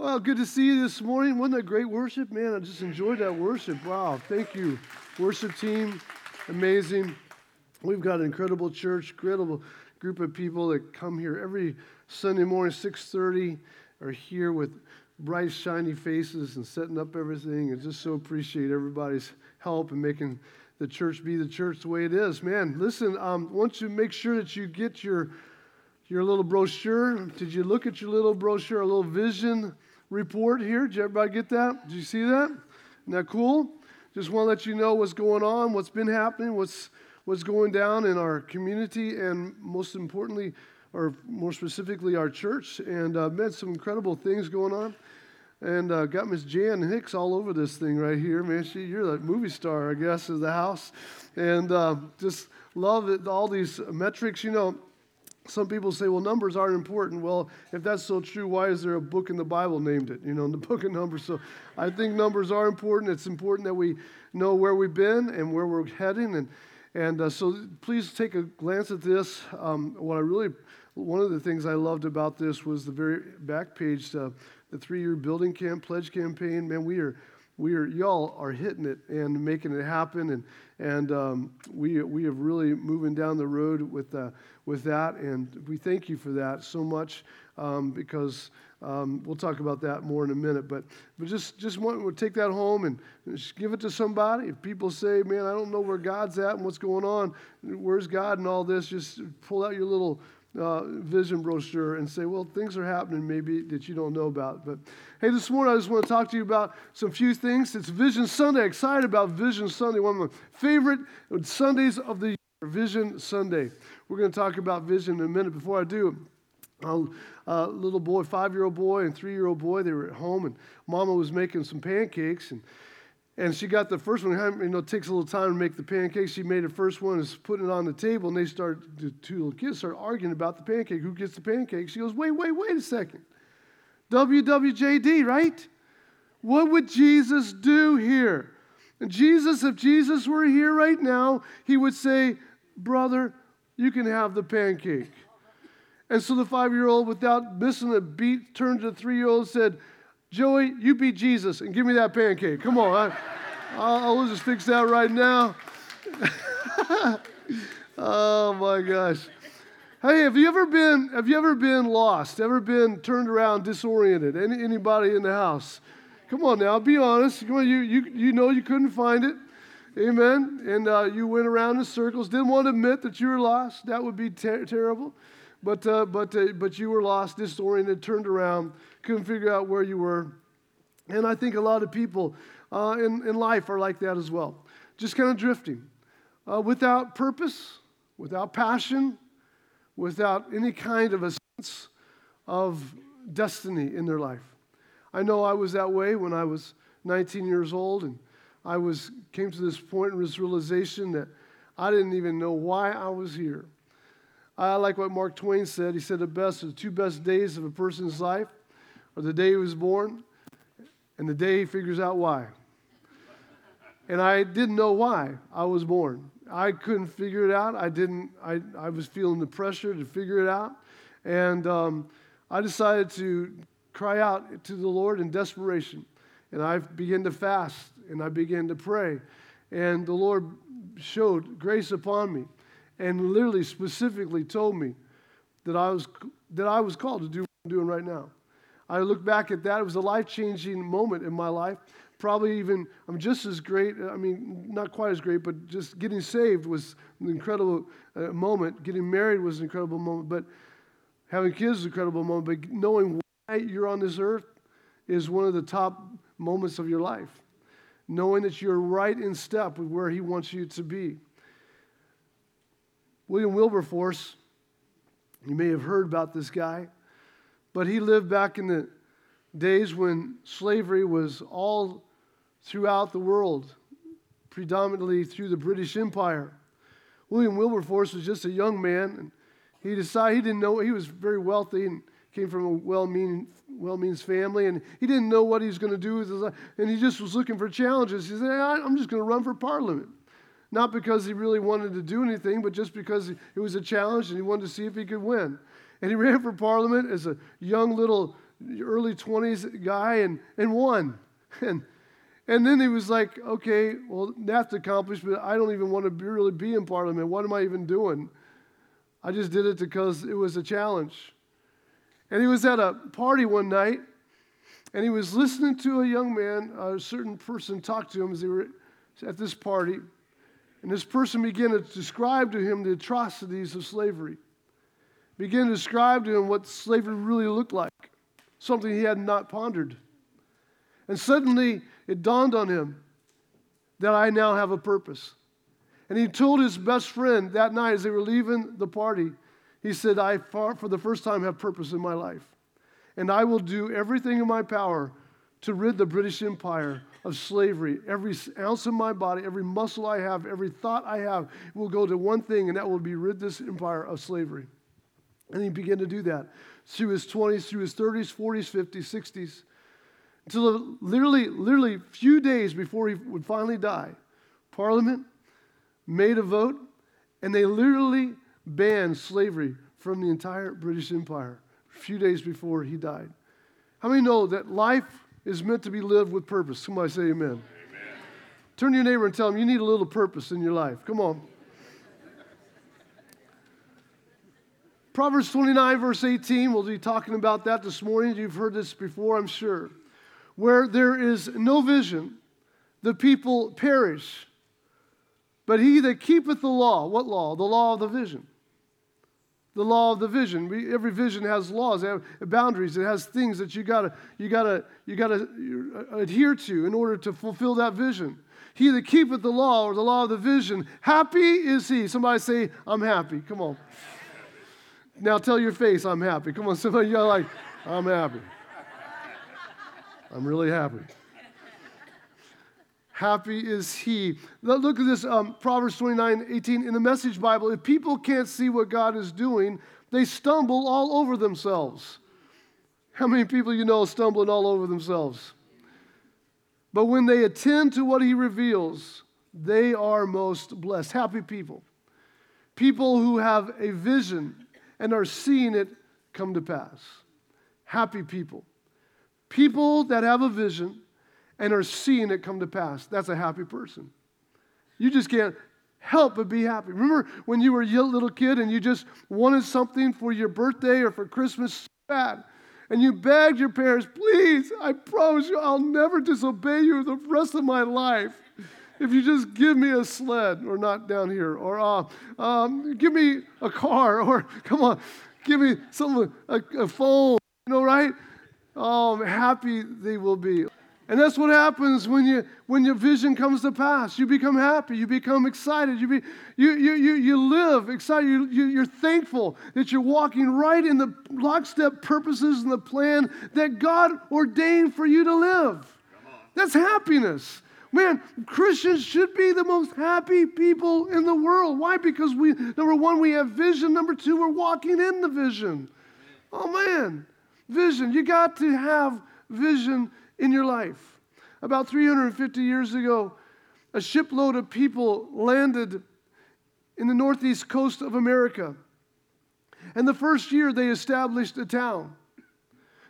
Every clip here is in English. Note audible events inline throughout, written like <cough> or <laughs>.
Well, good to see you this morning. Wasn't that great worship? Man, I just enjoyed that worship. Wow, thank you. Worship team, amazing. We've got an incredible church, incredible group of people that come here every Sunday morning, 6.30, are here with bright, shiny faces and setting up everything. And just so appreciate everybody's help and making the church be the church the way it is. Man, listen, um, once you make sure that you get your your little brochure. Did you look at your little brochure, a little vision report here. Did everybody get that? Did you see that? Isn't that cool? Just want to let you know what's going on, what's been happening, what's what's going down in our community, and most importantly, or more specifically, our church. And uh, met some incredible things going on. And uh, got Miss Jan Hicks all over this thing right here, man. She, you're the movie star, I guess, of the house. And uh, just love it, all these metrics. You know, some people say, well, numbers aren't important. Well, if that's so true, why is there a book in the Bible named it? You know, in <laughs> the book of Numbers. So I think numbers are important. It's important that we know where we've been and where we're heading. And, and uh, so please take a glance at this. Um, what I really, one of the things I loved about this was the very back page, uh, the three year building camp pledge campaign. Man, we are we are y'all are hitting it and making it happen and and um, we we have really moving down the road with uh, with that and we thank you for that so much um, because um, we'll talk about that more in a minute but but just just want to take that home and give it to somebody if people say man I don't know where God's at and what's going on where's God and all this just pull out your little uh, vision brochure and say, well, things are happening maybe that you don't know about. But hey, this morning I just want to talk to you about some few things. It's Vision Sunday. Excited about Vision Sunday, one of my favorite Sundays of the year, Vision Sunday. We're going to talk about vision in a minute. Before I do, a uh, little boy, five year old boy, and three year old boy, they were at home, and mama was making some pancakes. and and she got the first one. You know, it takes a little time to make the pancakes. She made the first one, is putting it on the table, and they start, the two little kids start arguing about the pancake. Who gets the pancake? She goes, wait, wait, wait a second. WWJD, right? What would Jesus do here? And Jesus, if Jesus were here right now, he would say, Brother, you can have the pancake. And so the five year old, without missing a beat, turned to the three year old and said, Joey, you beat Jesus and give me that pancake. Come on. I, I'll just fix that right now. <laughs> oh my gosh. Hey, have you ever been have you ever been lost? Ever been turned around, disoriented? Any, anybody in the house? Come on now, be honest. Come on, you you you know you couldn't find it. Amen. And uh, you went around in circles. Didn't want to admit that you were lost. That would be ter- terrible. But uh, but uh, but you were lost, disoriented, turned around couldn't figure out where you were. And I think a lot of people uh, in, in life are like that as well, just kind of drifting uh, without purpose, without passion, without any kind of a sense of destiny in their life. I know I was that way when I was 19 years old, and I was came to this point in this realization that I didn't even know why I was here. I like what Mark Twain said. He said the best, the two best days of a person's life are the day he was born and the day he figures out why. And I didn't know why I was born. I couldn't figure it out. I didn't, I, I was feeling the pressure to figure it out. And um, I decided to cry out to the Lord in desperation. And I began to fast and I began to pray. And the Lord showed grace upon me and literally specifically told me that I was, that I was called to do what I'm doing right now. I look back at that. It was a life changing moment in my life. Probably even, I'm just as great, I mean, not quite as great, but just getting saved was an incredible uh, moment. Getting married was an incredible moment. But having kids is an incredible moment. But knowing why you're on this earth is one of the top moments of your life. Knowing that you're right in step with where He wants you to be. William Wilberforce, you may have heard about this guy. But he lived back in the days when slavery was all throughout the world, predominantly through the British Empire. William Wilberforce was just a young man, and he decided he didn't know he was very wealthy and came from a well-meaning, well-means family, and he didn't know what he was going to do with his life, and he just was looking for challenges. He said, "I'm just going to run for parliament." Not because he really wanted to do anything, but just because it was a challenge and he wanted to see if he could win. And he ran for parliament as a young little early 20s guy and, and won. <laughs> And, and then he was like, okay, well, that's accomplished, but I don't even want to be, really be in Parliament. What am I even doing? I just did it because it was a challenge. And he was at a party one night, and he was listening to a young man, a certain person, talk to him as they were at this party. And this person began to describe to him the atrocities of slavery, began to describe to him what slavery really looked like, something he had not pondered. And suddenly it dawned on him that I now have a purpose. And he told his best friend that night as they were leaving the party, he said, I, for the first time, have purpose in my life. And I will do everything in my power to rid the British Empire of slavery. Every ounce of my body, every muscle I have, every thought I have will go to one thing, and that will be rid this empire of slavery. And he began to do that through his 20s, through his 30s, 40s, 50s, 60s, until literally, literally few days before he would finally die. Parliament made a vote, and they literally banned slavery from the entire British Empire a few days before he died. How many know that life is meant to be lived with purpose. Somebody say amen. amen. Turn to your neighbor and tell him you need a little purpose in your life. Come on. Proverbs 29, verse 18, we'll be talking about that this morning. You've heard this before, I'm sure. Where there is no vision, the people perish. But he that keepeth the law, what law? The law of the vision the law of the vision. We, every vision has laws, boundaries. It has things that you gotta, you gotta, you gotta uh, adhere to in order to fulfill that vision. He that keepeth the law or the law of the vision, happy is he. Somebody say, I'm happy. Come on. Now tell your face, I'm happy. Come on, somebody yell like, I'm happy. I'm really happy. Happy is he. Look at this um, Proverbs 29 18 in the Message Bible. If people can't see what God is doing, they stumble all over themselves. How many people you know stumbling all over themselves? But when they attend to what he reveals, they are most blessed. Happy people. People who have a vision and are seeing it come to pass. Happy people. People that have a vision and are seeing it come to pass. That's a happy person. You just can't help but be happy. Remember when you were a little kid and you just wanted something for your birthday or for Christmas bad, and you begged your parents, please, I promise you, I'll never disobey you the rest of my life. If you just give me a sled, or not down here, or uh, um, give me a car, or <laughs> come on, give me some a, a phone, you know, right? Oh, happy they will be. And that's what happens when, you, when your vision comes to pass. You become happy. You become excited. You, be, you, you, you, you live excited. You, you, you're thankful that you're walking right in the lockstep purposes and the plan that God ordained for you to live. That's happiness. Man, Christians should be the most happy people in the world. Why? Because we, number one, we have vision. Number two, we're walking in the vision. Oh, man, vision. You got to have vision in your life. About 350 years ago, a shipload of people landed in the northeast coast of America. And the first year, they established a town.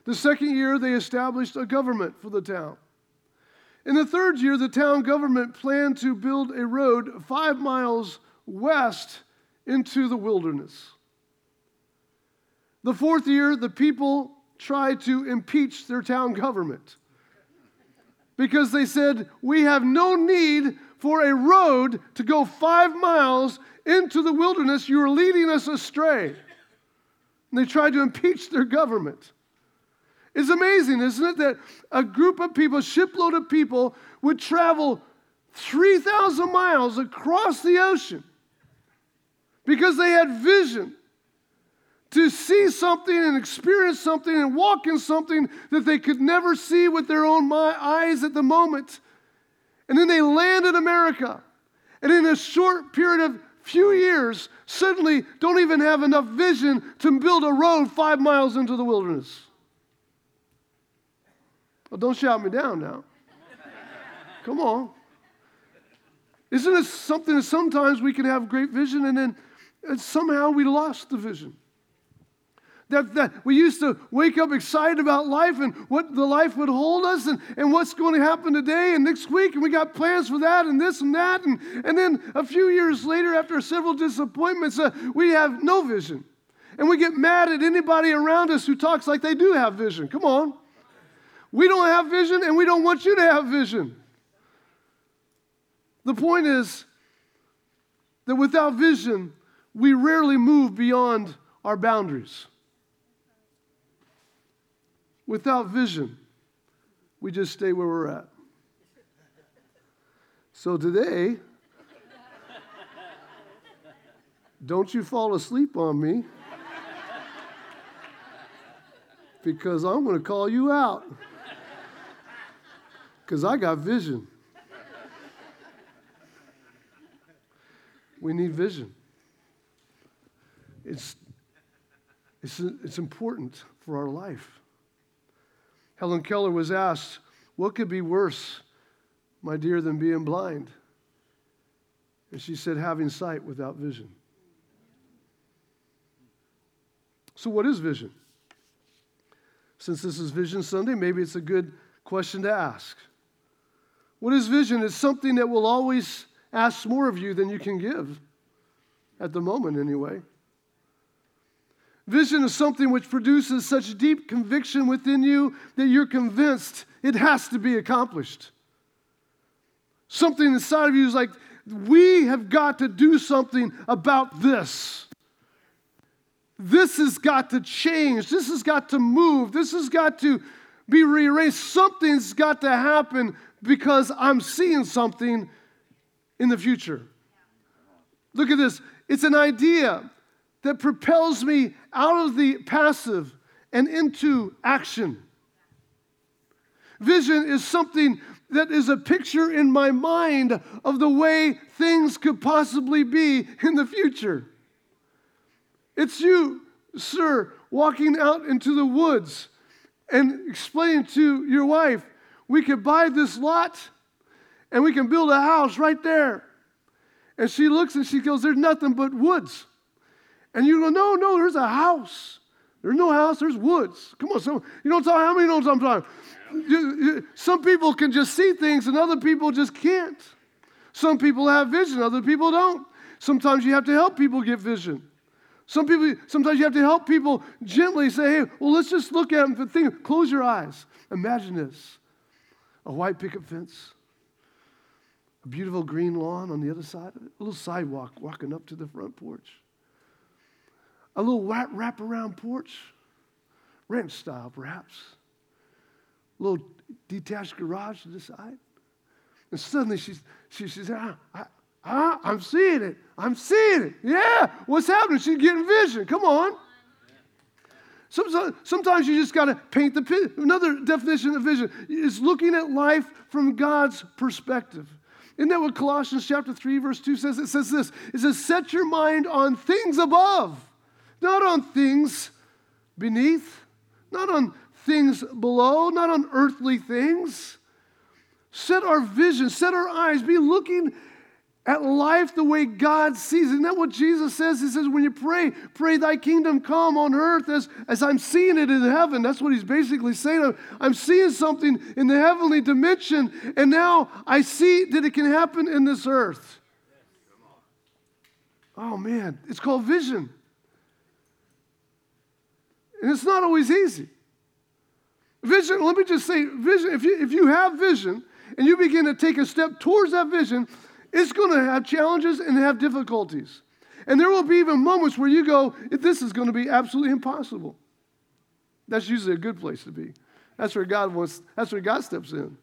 The second year, they established a government for the town. In the third year, the town government planned to build a road five miles west into the wilderness. The fourth year, the people tried to impeach their town government because they said, We have no need for a road to go five miles into the wilderness. You are leading us astray. And they tried to impeach their government. It's amazing, isn't it, that a group of people, shipload of people, would travel 3,000 miles across the ocean because they had vision to see something and experience something and walk in something that they could never see with their own eyes at the moment. And then they land in America. And in a short period of few years, suddenly don't even have enough vision to build a road five miles into the wilderness. Well, don't shout me down now. Come on. Isn't it something that sometimes we can have great vision and then and somehow we lost the vision? That, that we used to wake up excited about life and what the life would hold us and, and what's going to happen today and next week. And we got plans for that and this and that. And, and then a few years later, after several disappointments, uh, we have no vision. And we get mad at anybody around us who talks like they do have vision. Come on. We don't have vision and we don't want you to have vision. The point is that without vision, we rarely move beyond our boundaries. Without vision, we just stay where we're at. So today, don't you fall asleep on me because I'm going to call you out because I got vision. We need vision. It's, it's, it's important for our life. Helen Keller was asked, What could be worse, my dear, than being blind? And she said, Having sight without vision. So, what is vision? Since this is Vision Sunday, maybe it's a good question to ask. What is vision? It's something that will always ask more of you than you can give, at the moment, anyway. Vision is something which produces such deep conviction within you that you're convinced it has to be accomplished. Something inside of you is like, we have got to do something about this. This has got to change. This has got to move. This has got to be rearranged. Something's got to happen because I'm seeing something in the future. Look at this. It's an idea that propels me out of the passive and into action. Vision is something that is a picture in my mind of the way things could possibly be in the future. It's you, sir, walking out into the woods and explaining to your wife, we could buy this lot and we can build a house right there. And she looks and she goes, There's nothing but woods. And you go, no, no, there's a house. There's no house, there's woods. Come on, so you don't talk, how many know what I'm talking? Some people can just see things and other people just can't. Some people have vision, other people don't. Sometimes you have to help people get vision. Some people, sometimes you have to help people gently say, hey, well, let's just look at them and think, close your eyes. Imagine this a white picket fence, a beautiful green lawn on the other side of it, a little sidewalk walking up to the front porch a little wrap around porch, ranch style perhaps, a little detached garage to the side. And suddenly she's, she, she said, ah, I, ah, I'm seeing it. I'm seeing it. Yeah, what's happening? She's getting vision. Come on. Sometimes you just got to paint the picture. Another definition of vision is looking at life from God's perspective. Isn't that what Colossians chapter 3, verse 2 says? It says this it says, Set your mind on things above not on things beneath, not on things below, not on earthly things. Set our vision, set our eyes, be looking at life the way God sees. Isn't that what Jesus says? He says, when you pray, pray thy kingdom come on earth as, as I'm seeing it in heaven. That's what he's basically saying. I'm seeing something in the heavenly dimension, and now I see that it can happen in this earth. Oh man, it's called vision. And it's not always easy. Vision, let me just say, vision, if you, if you have vision and you begin to take a step towards that vision, it's going to have challenges and have difficulties. And there will be even moments where you go, this is going to be absolutely impossible. That's usually a good place to be. That's where God wants, that's where God steps in.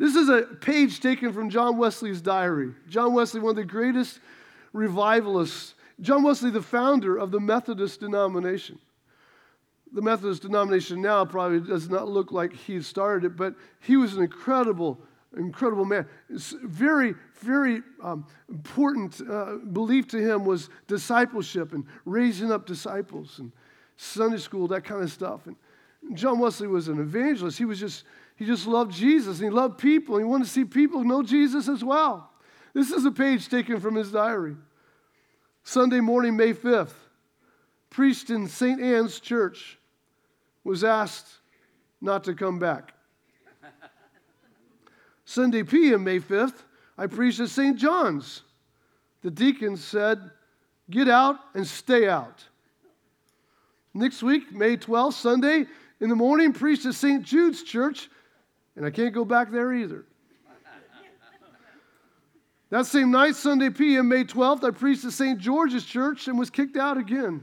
This is a page taken from John Wesley's diary. John Wesley, one of the greatest revivalists John Wesley, the founder of the Methodist denomination. The Methodist denomination now probably does not look like he started it, but he was an incredible, incredible man. Very, very um, important uh, belief to him was discipleship and raising up disciples and Sunday school, that kind of stuff. And John Wesley was an evangelist. He was just, he just loved Jesus and he loved people. And he wanted to see people know Jesus as well. This is a page taken from his diary. Sunday morning, May 5th, preached in St. Anne's Church, was asked not to come back. <laughs> Sunday PM, May 5th, I preached at St. John's. The deacons said, Get out and stay out. Next week, May 12th, Sunday, in the morning, preached at St. Jude's Church, and I can't go back there either. That same night, Sunday PM, May 12th, I preached at St. George's Church and was kicked out again.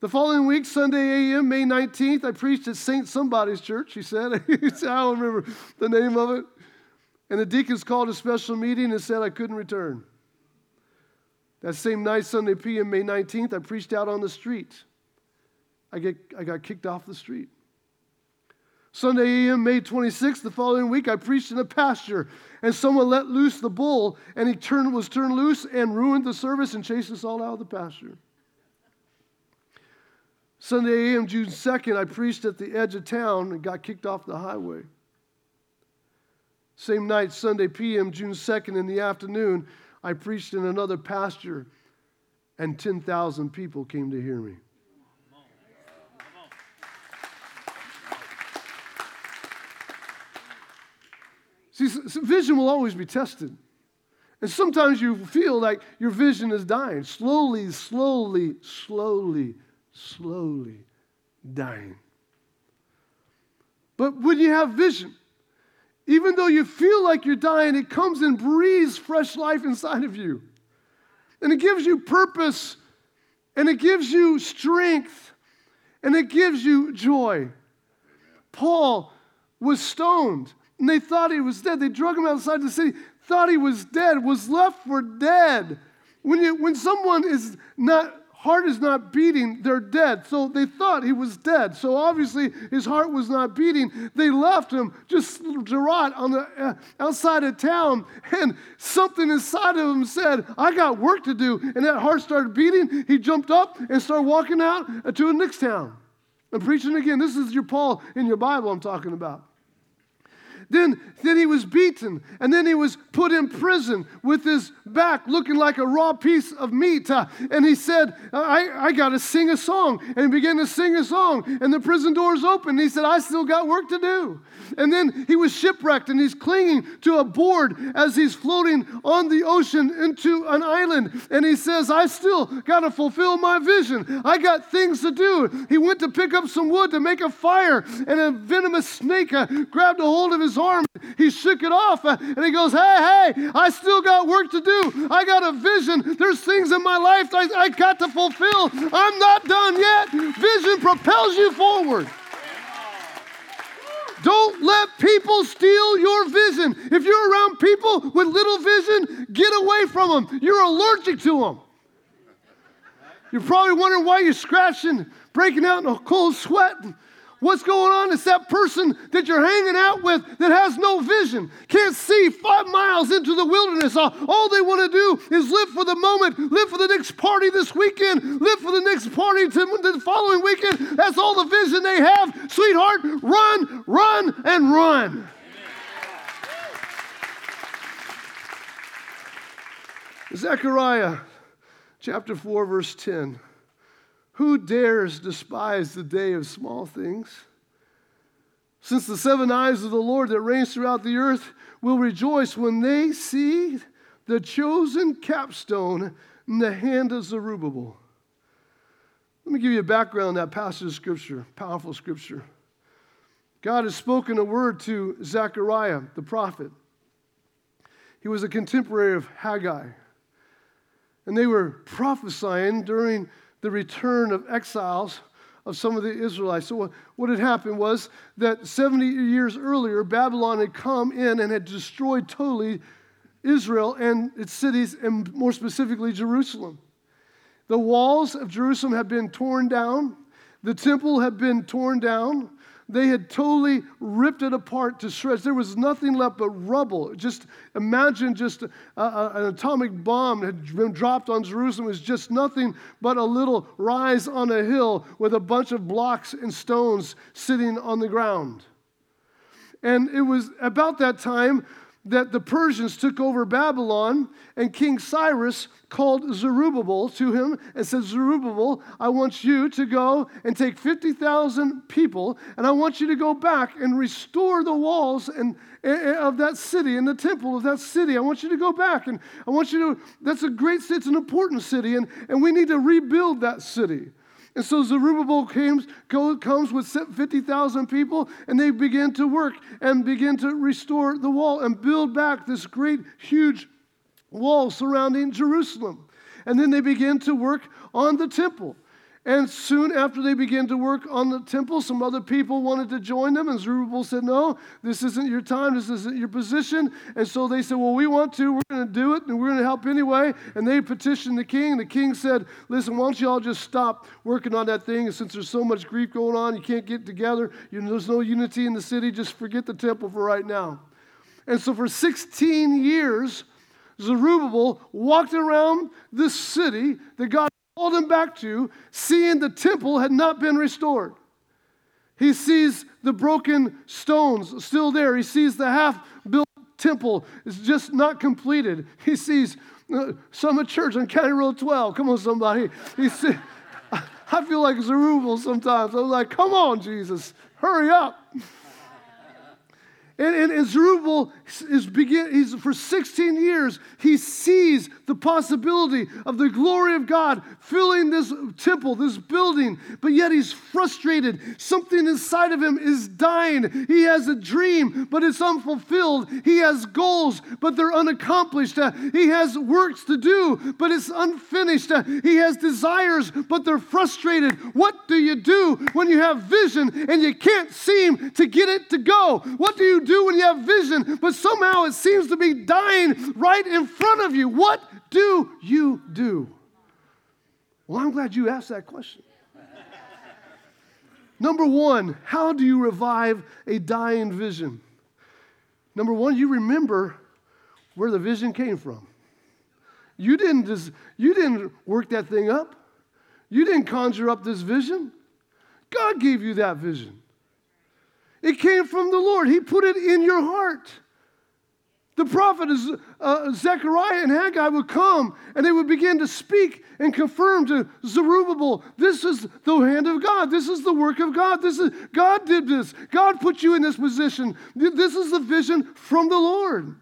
The following week, Sunday AM, May 19th, I preached at St. Somebody's Church, <laughs> he said. I don't remember the name of it. And the deacons called a special meeting and said I couldn't return. That same night, Sunday PM, May 19th, I preached out on the street. I, get, I got kicked off the street. Sunday AM, May 26th, the following week, I preached in a pasture, and someone let loose the bull, and he turned, was turned loose and ruined the service and chased us all out of the pasture. Sunday AM, June 2nd, I preached at the edge of town and got kicked off the highway. Same night, Sunday PM, June 2nd, in the afternoon, I preached in another pasture, and 10,000 people came to hear me. See, vision will always be tested. And sometimes you feel like your vision is dying. Slowly, slowly, slowly, slowly dying. But when you have vision, even though you feel like you're dying, it comes and breathes fresh life inside of you. And it gives you purpose, and it gives you strength, and it gives you joy. Paul was stoned and they thought he was dead. They drug him outside the city, thought he was dead, was left for dead. When, you, when someone is not, heart is not beating, they're dead. So they thought he was dead. So obviously his heart was not beating. They left him just to rot on the uh, outside of town, and something inside of him said, "I got work to do." And that heart started beating. He jumped up and started walking out to the next town. I'm preaching again. This is your Paul in your Bible I'm talking about. Then, then he was beaten, and then he was put in prison with his back looking like a raw piece of meat. Uh, and he said, I, I got to sing a song. And he began to sing a song, and the prison doors opened. he said, I still got work to do. And then he was shipwrecked, and he's clinging to a board as he's floating on the ocean into an island. And he says, I still got to fulfill my vision. I got things to do. He went to pick up some wood to make a fire, and a venomous snake uh, grabbed a hold of his arm. He shook it off uh, and he goes, Hey, hey, I still got work to do. I got a vision. There's things in my life I, I got to fulfill. I'm not done yet. Vision propels you forward. Don't let people steal your vision. If you're around people with little vision, get away from them. You're allergic to them. You're probably wondering why you're scratching, breaking out in a cold sweat. What's going on? It's that person that you're hanging out with that has no vision, can't see five miles into the wilderness. All they want to do is live for the moment, live for the next party this weekend, live for the next party to the following weekend. That's all the vision they have. Sweetheart, run, run, and run. Zechariah chapter 4, verse 10. Who dares despise the day of small things? Since the seven eyes of the Lord that reigns throughout the earth will rejoice when they see the chosen capstone in the hand of Zerubbabel. Let me give you a background on that passage of scripture, powerful scripture. God has spoken a word to Zechariah, the prophet. He was a contemporary of Haggai. And they were prophesying during the return of exiles of some of the Israelites. So, what had happened was that 70 years earlier, Babylon had come in and had destroyed totally Israel and its cities, and more specifically, Jerusalem. The walls of Jerusalem had been torn down, the temple had been torn down, they had totally ripped it apart to shreds. There was nothing left but rubble. Just imagine just a, a, an atomic bomb had been dropped on Jerusalem. It was just nothing but a little rise on a hill with a bunch of blocks and stones sitting on the ground. And it was about that time that the Persians took over Babylon, and King Cyrus called Zerubbabel to him and said, Zerubbabel, I want you to go and take 50,000 people, and I want you to go back and restore the walls and, eh, eh, of that city and the temple of that city. I want you to go back, and I want you to, that's a great city, it's an important city, and, and we need to rebuild that city. And so Zerubbabel comes, comes with 50,000 people, and they begin to work and begin to restore the wall and build back this great, huge wall surrounding Jerusalem. And then they begin to work on the temple. And soon after they began to work on the temple, some other people wanted to join them. And Zerubbabel said, No, this isn't your time. This isn't your position. And so they said, Well, we want to. We're going to do it. And we're going to help anyway. And they petitioned the king. And the king said, Listen, why don't you all just stop working on that thing? And since there's so much grief going on, you can't get together. You know, there's no unity in the city. Just forget the temple for right now. And so for 16 years, Zerubbabel walked around this city that God called him back to, seeing the temple had not been restored. He sees the broken stones still there. He sees the half built temple is just not completed. He sees uh, Summit Church on County Road 12. Come on, somebody. He see, <laughs> I feel like Zerubbabel sometimes. I'm like, come on, Jesus, hurry up. And, and, and Zerubbabel is begin, he's, for 16 years, he sees the possibility of the glory of God filling this temple, this building, but yet he's frustrated. Something inside of him is dying. He has a dream, but it's unfulfilled. He has goals, but they're unaccomplished. Uh, he has works to do, but it's unfinished. Uh, he has desires, but they're frustrated. What do you do when you have vision and you can't seem to get it to go? What do you do when you have vision, but somehow it seems to be dying right in front of you? What do you do? Well, I'm glad you asked that question. Number one, how do you revive a dying vision? Number one, you remember where the vision came from. You didn't, just, you didn't work that thing up. You didn't conjure up this vision. God gave you that vision. It came from the Lord. He put it in your heart. The prophet uh, Zechariah and Haggai would come and they would begin to speak and confirm to Zerubbabel, this is the hand of God. This is the work of God. This is God did this. God put you in this position. This is the vision from the Lord.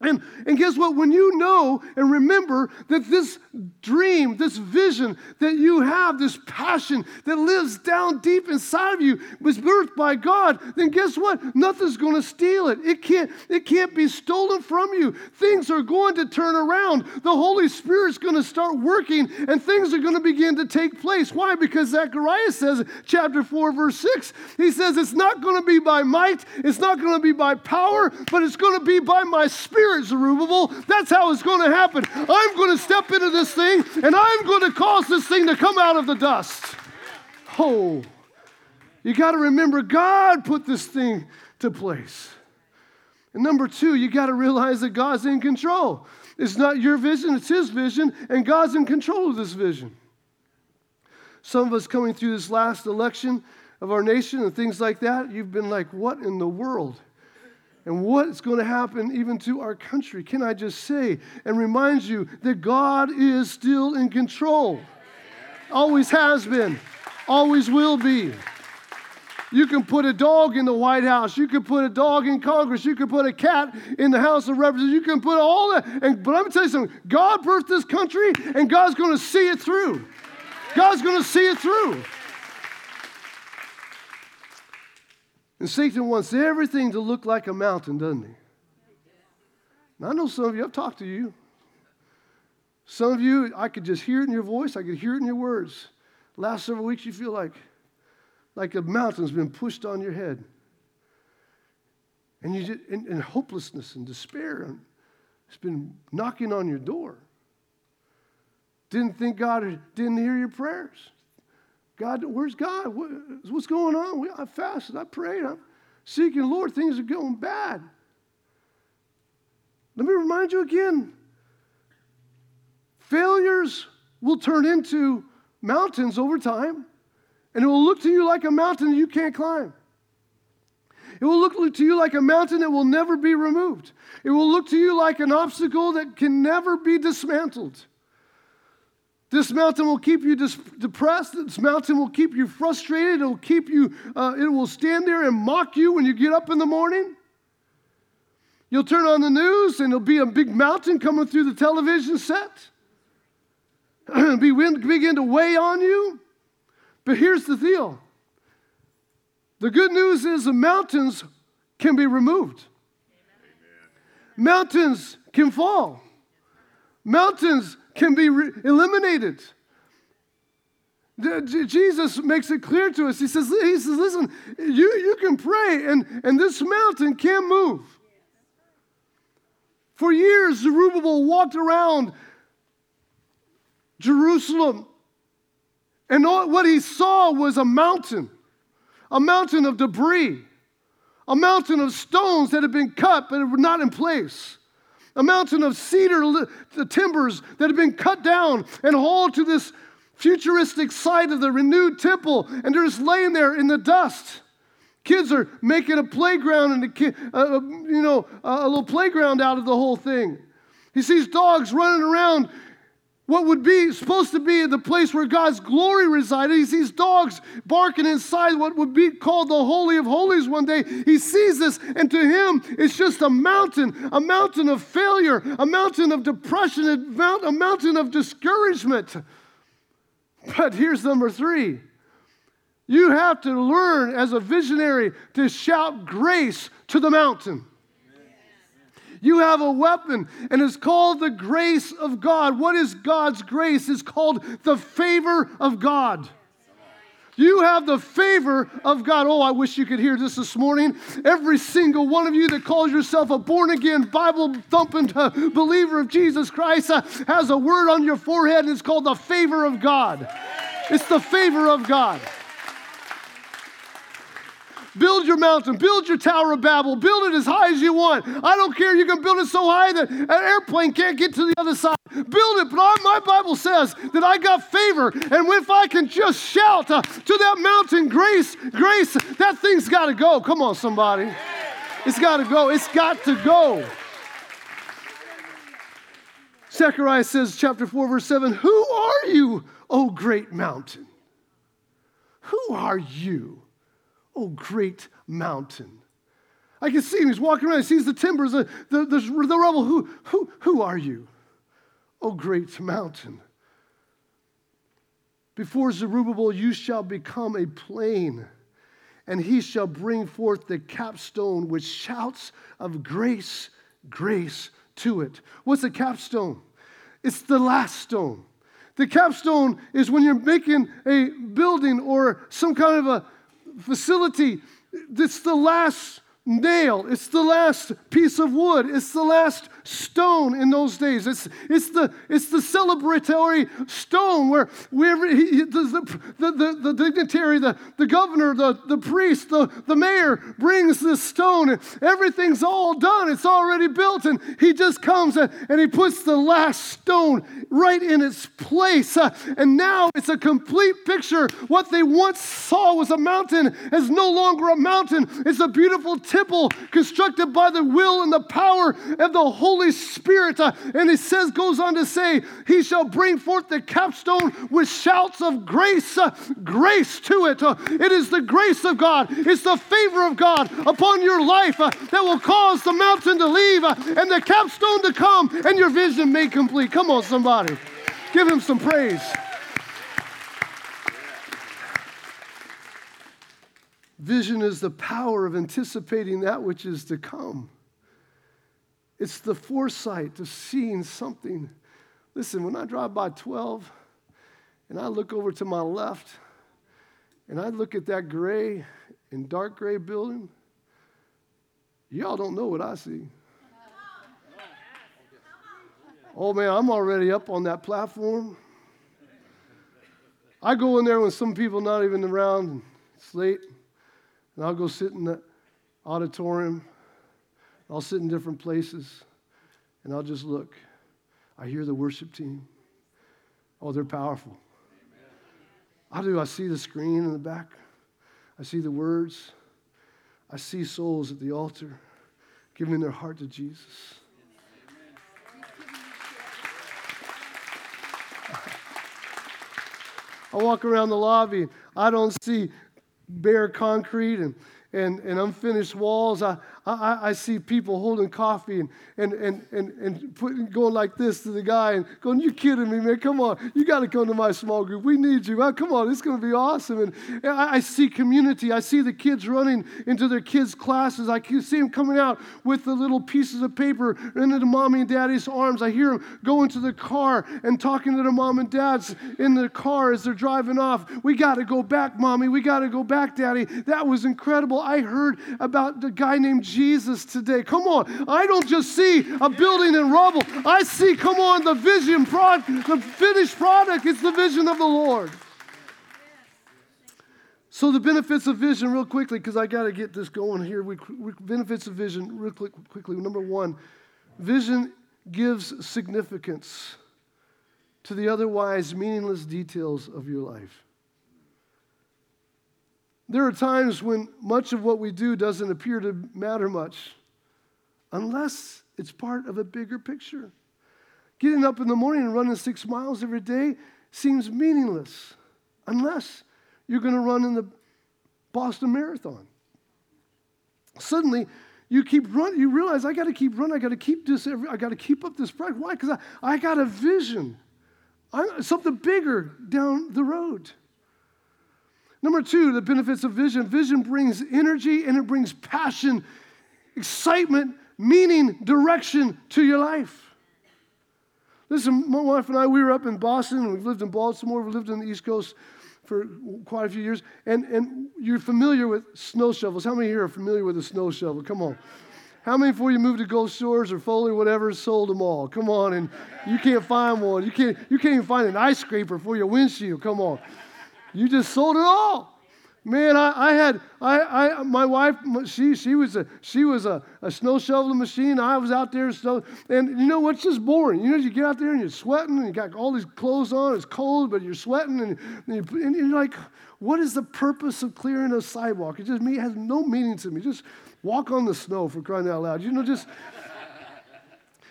And, and guess what? When you know and remember that this dream, this vision that you have, this passion that lives down deep inside of you was birthed by God, then guess what? Nothing's going to steal it. It can't, it can't be stolen from you. Things are going to turn around. The Holy Spirit's going to start working and things are going to begin to take place. Why? Because Zechariah says, chapter 4, verse 6, he says, It's not going to be by might, it's not going to be by power, but it's going to be by my spirit Spirit, Zerubbabel. That's how it's going to happen. I'm going to step into this thing and I'm going to cause this thing to come out of the dust. Oh, you got to remember God put this thing to place. And number two, you got to realize that God's in control. It's not your vision, it's His vision, and God's in control of this vision. Some of us coming through this last election of our nation and things like that, you've been like, what in the world? And what's going to happen even to our country. Can I just say and remind you that God is still in control? Always has been, always will be. You can put a dog in the White House. You can put a dog in Congress. You can put a cat in the House of Representatives. You can put all that. And, but going to tell you something God birthed this country, and God's going to see it through. God's going to see it through. And Satan wants everything to look like a mountain, doesn't he? I know some of you, I've talked to you. Some of you, I could just hear it in your voice, I could hear it in your words. Last several weeks, you feel like, like a mountain's been pushed on your head. And, you just, and, and hopelessness and despair it's been knocking on your door. Didn't think God didn't hear your prayers. God, where's God? what's going on? I fasted, I prayed, I'm seeking the Lord. Things are going bad. Let me remind you again failures will turn into mountains over time, and it will look to you like a mountain you can't climb. It will look to you like a mountain that will never be removed. It will look to you like an obstacle that can never be dismantled. This mountain will keep you dis- depressed. This mountain will keep you frustrated. It will keep you, uh, it will stand there and mock you when you get up in the morning. You'll turn on the news and there'll be a big mountain coming through the television set. <clears throat> begin to weigh on you. But here's the deal the good news is the mountains can be removed, mountains can fall, mountains can be re- eliminated. Jesus makes it clear to us. He says, he says listen, you, you can pray and, and this mountain can't move. For years, Zerubbabel walked around Jerusalem, and all, what he saw was a mountain, a mountain of debris, a mountain of stones that had been cut but were not in place, a mountain of cedar the timbers that had been cut down and hauled to this futuristic site of the renewed temple, and they're just laying there in the dust. Kids are making a playground and a uh, you know, a little playground out of the whole thing. He sees dogs running around what would be supposed to be the place where God's glory resided. He sees dogs barking inside what would be called the Holy of Holies one day. He sees this, and to him, it's just a mountain, a mountain of failure, a mountain of depression, a mountain of discouragement. But here's number three you have to learn as a visionary to shout grace to the mountain. You have a weapon, and it's called the grace of God. What is God's grace? It's called the favor of God. You have the favor of God. Oh, I wish you could hear this this morning. Every single one of you that calls yourself a born again, Bible thumping believer of Jesus Christ uh, has a word on your forehead, and it's called the favor of God. It's the favor of God. Build your mountain, build your Tower of Babel, build it as high as you want. I don't care, you can build it so high that an airplane can't get to the other side. Build it, but my Bible says that I got favor, and if I can just shout uh, to that mountain, grace, grace, that thing's got to go. Come on, somebody. It's got to go. It's got to go. Zechariah says, chapter 4, verse 7 Who are you, O great mountain? Who are you? Oh, great mountain. I can see him. He's walking around. He sees the timbers, the, the, the, the rubble. Who, who, who are you? Oh, great mountain. Before Zerubbabel, you shall become a plain, and he shall bring forth the capstone with shouts of grace, grace to it. What's a capstone? It's the last stone. The capstone is when you're making a building or some kind of a facility, it's the last nail, it's the last piece of wood, it's the last stone in those days. It's, it's, the, it's the celebratory stone where wherever he, the, the, the, the, dignitary, the, the governor, the, the priest, the, the mayor brings this stone and everything's all done. It's already built. And he just comes and, and he puts the last stone right in its place. Uh, and now it's a complete picture. What they once saw was a mountain is no longer a mountain. It's a beautiful temple constructed by the will and the power of the Holy Holy Spirit. Uh, and he says, goes on to say, He shall bring forth the capstone with shouts of grace, uh, grace to it. Uh, it is the grace of God, it's the favor of God upon your life uh, that will cause the mountain to leave uh, and the capstone to come and your vision made complete. Come on, somebody. Give Him some praise. Vision is the power of anticipating that which is to come. It's the foresight of seeing something. Listen, when I drive by 12 and I look over to my left and I look at that gray and dark gray building, y'all don't know what I see. Oh man, I'm already up on that platform. I go in there when some people not even around, it's late, and I'll go sit in the auditorium I'll sit in different places and I'll just look. I hear the worship team. Oh, they're powerful. I do. I see the screen in the back, I see the words. I see souls at the altar giving their heart to Jesus. <laughs> I walk around the lobby, I don't see bare concrete and, and, and unfinished walls. I, I, I see people holding coffee and, and, and, and, and putting, going like this to the guy and going, You're kidding me, man? Come on. You got to come to my small group. We need you. Come on. It's going to be awesome. And, and I, I, see community. I see the kids running into their kids' classes. I can see them coming out with the little pieces of paper into the mommy and daddy's arms. I hear them go into the car and talking to their mom and dads in the car as they're driving off. We got to go back, mommy. We got to go back, daddy. That was incredible. I heard about the guy named Jesus today. Come on. I don't just see a building in rubble. I see, come on, the vision, product, the finished product. It's the vision of the Lord. So, the benefits of vision, real quickly, because I got to get this going here. We, we, benefits of vision, real quick, quickly. Number one, vision gives significance to the otherwise meaningless details of your life. There are times when much of what we do doesn't appear to matter much unless it's part of a bigger picture. Getting up in the morning and running six miles every day seems meaningless unless you're going to run in the Boston Marathon. Suddenly, you keep running, you realize I got to keep running, I got to keep this, I got to keep up this practice. Why? Because I, I got a vision, I, something bigger down the road. Number two, the benefits of vision. Vision brings energy and it brings passion, excitement, meaning, direction to your life. Listen, my wife and I, we were up in Boston, we've lived in Baltimore, we've lived on the East Coast for quite a few years, and, and you're familiar with snow shovels. How many of you here are familiar with a snow shovel? Come on. How many before you moved to Gulf Shores or Foley, whatever, sold them all? Come on, and you can't find one. You can't, you can't even find an ice scraper for your windshield. Come on. You just sold it all. Man, I, I had I, I my wife she she was a she was a, a snow shoveling machine. I was out there snow, and you know what's just boring. You know, you get out there and you're sweating and you got all these clothes on. It's cold, but you're sweating and, and, you, and you're like, what is the purpose of clearing a sidewalk? It just me has no meaning to me. Just walk on the snow for crying out loud. You know, just.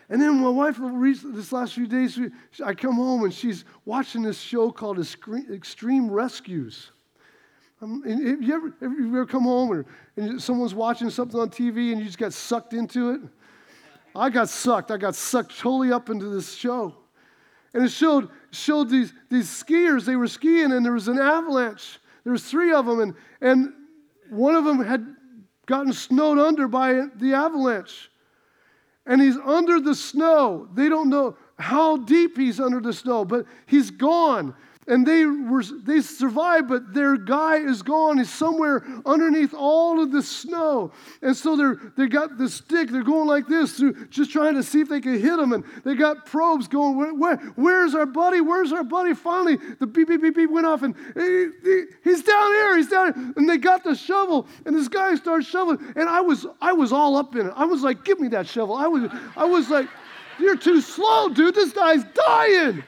And then my wife, this last few days, I come home and she's watching this show called Extreme Rescues. Um, have, you ever, have you ever come home or, and someone's watching something on TV and you just got sucked into it? I got sucked. I got sucked totally up into this show. And it showed, showed these, these skiers, they were skiing and there was an avalanche. There was three of them and, and one of them had gotten snowed under by the avalanche. And he's under the snow. They don't know how deep he's under the snow, but he's gone and they were they survived but their guy is gone. He's somewhere underneath all of the snow. And so they're they got the stick. They're going like this through just trying to see if they can hit him and they got probes going where, where where's our buddy? Where's our buddy? Finally the beep beep beep beep went off and he, he, he's down here he's down here. And they got the shovel and this guy starts shoveling. And i was i was all up in it. I was like give me that shovel. I was i was like you're too slow dude. This guy's dying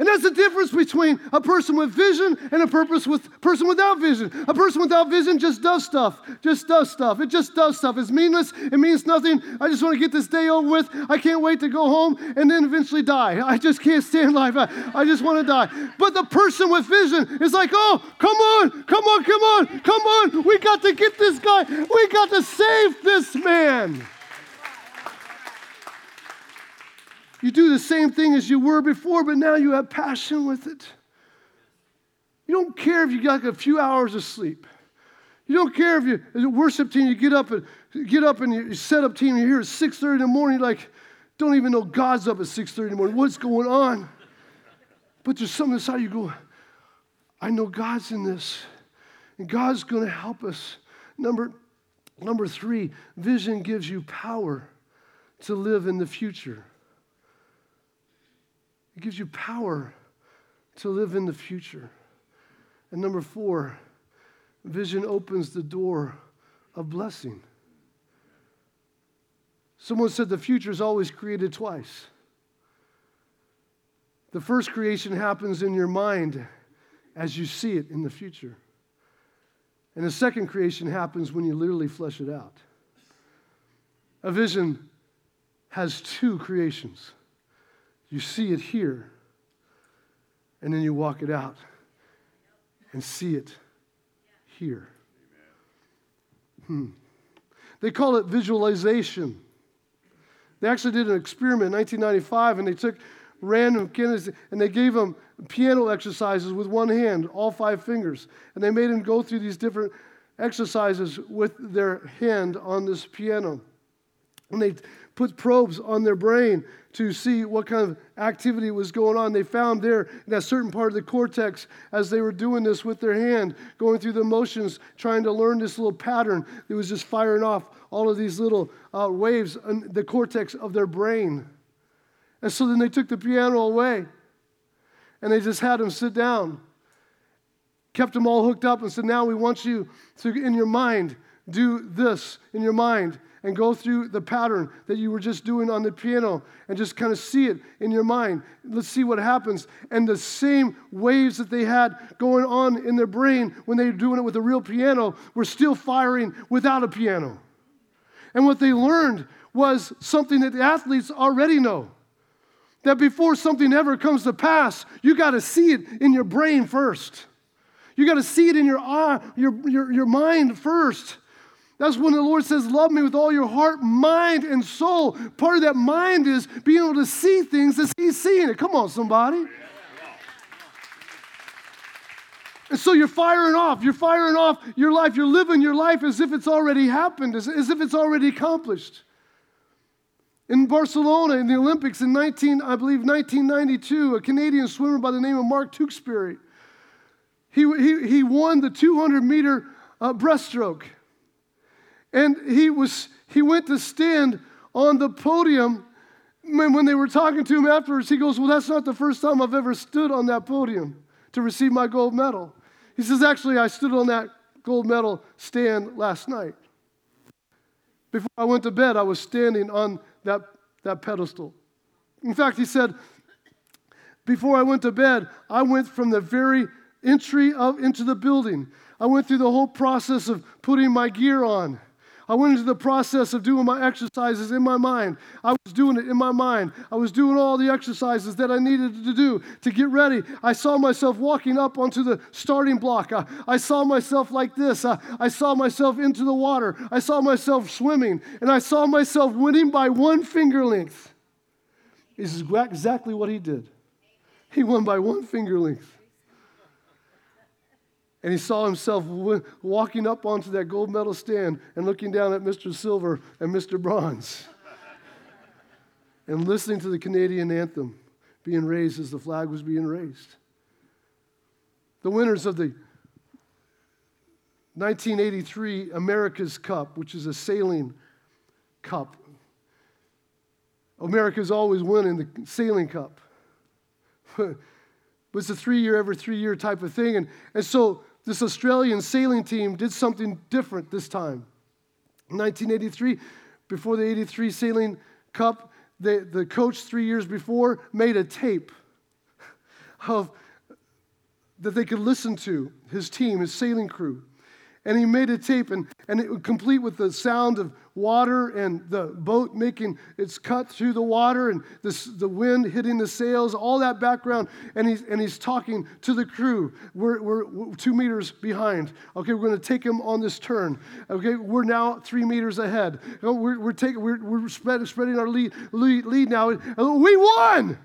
and that's the difference between a person with vision and a purpose with person without vision. A person without vision just does stuff, just does stuff. It just does stuff. It's meaningless. It means nothing. I just want to get this day over with. I can't wait to go home and then eventually die. I just can't stand life. I, I just want to die. But the person with vision is like, oh, come on, come on, come on, come on. We got to get this guy. We got to save this man. You do the same thing as you were before, but now you have passion with it. You don't care if you got a few hours of sleep. You don't care if you, as a worship team, you get up and get up and you set up team, you're here at 6:30 in the morning, like, don't even know God's up at 6:30 in the morning. What's going on? But there's something inside you go, I know God's in this, and God's going to help us. Number, number three, vision gives you power to live in the future. It gives you power to live in the future. And number four, vision opens the door of blessing. Someone said the future is always created twice. The first creation happens in your mind as you see it in the future. And the second creation happens when you literally flesh it out. A vision has two creations. You see it here, and then you walk it out and see it here. Hmm. They call it visualization. They actually did an experiment in 1995, and they took random kids and they gave them piano exercises with one hand, all five fingers. And they made them go through these different exercises with their hand on this piano. And they put probes on their brain to see what kind of activity was going on. They found there in that certain part of the cortex, as they were doing this with their hand, going through the motions, trying to learn this little pattern, it was just firing off all of these little uh, waves in the cortex of their brain. And so then they took the piano away and they just had them sit down, kept them all hooked up, and said, Now we want you to, in your mind, do this in your mind and go through the pattern that you were just doing on the piano and just kind of see it in your mind. Let's see what happens. And the same waves that they had going on in their brain when they were doing it with a real piano were still firing without a piano. And what they learned was something that the athletes already know that before something ever comes to pass, you got to see it in your brain first. You got to see it in your, eye, your, your, your mind first. That's when the Lord says, Love me with all your heart, mind, and soul. Part of that mind is being able to see things as He's seeing it. Come on, somebody. And so you're firing off. You're firing off your life. You're living your life as if it's already happened, as, as if it's already accomplished. In Barcelona, in the Olympics in 19, I believe 1992, a Canadian swimmer by the name of Mark Tewksbury, he, he, he won the 200 meter uh, breaststroke. And he, was, he went to stand on the podium. When they were talking to him afterwards, he goes, Well, that's not the first time I've ever stood on that podium to receive my gold medal. He says, Actually, I stood on that gold medal stand last night. Before I went to bed, I was standing on that, that pedestal. In fact, he said, Before I went to bed, I went from the very entry of, into the building. I went through the whole process of putting my gear on. I went into the process of doing my exercises in my mind. I was doing it in my mind. I was doing all the exercises that I needed to do to get ready. I saw myself walking up onto the starting block. I, I saw myself like this. I, I saw myself into the water. I saw myself swimming. And I saw myself winning by one finger length. This is exactly what he did. He won by one finger length. And he saw himself walking up onto that gold medal stand and looking down at Mr. Silver and Mr. Bronze <laughs> and listening to the Canadian anthem being raised as the flag was being raised. The winners of the 1983 America's Cup, which is a sailing cup. America's always winning the sailing cup. <laughs> but it's a three year, every three year type of thing. And, and so this Australian sailing team did something different this time. In 1983, before the 83 Sailing Cup, the, the coach three years before made a tape of that they could listen to his team, his sailing crew. And he made a tape, and, and it would complete with the sound of water and the boat making its cut through the water and this, the wind hitting the sails, all that background. And he's, and he's talking to the crew. We're, we're, two meters behind. Okay, we're going to take him on this turn. Okay, we're now three meters ahead. Oh, we're, we're, taking, we're, we're spread, spreading our lead, lead, lead now. We won!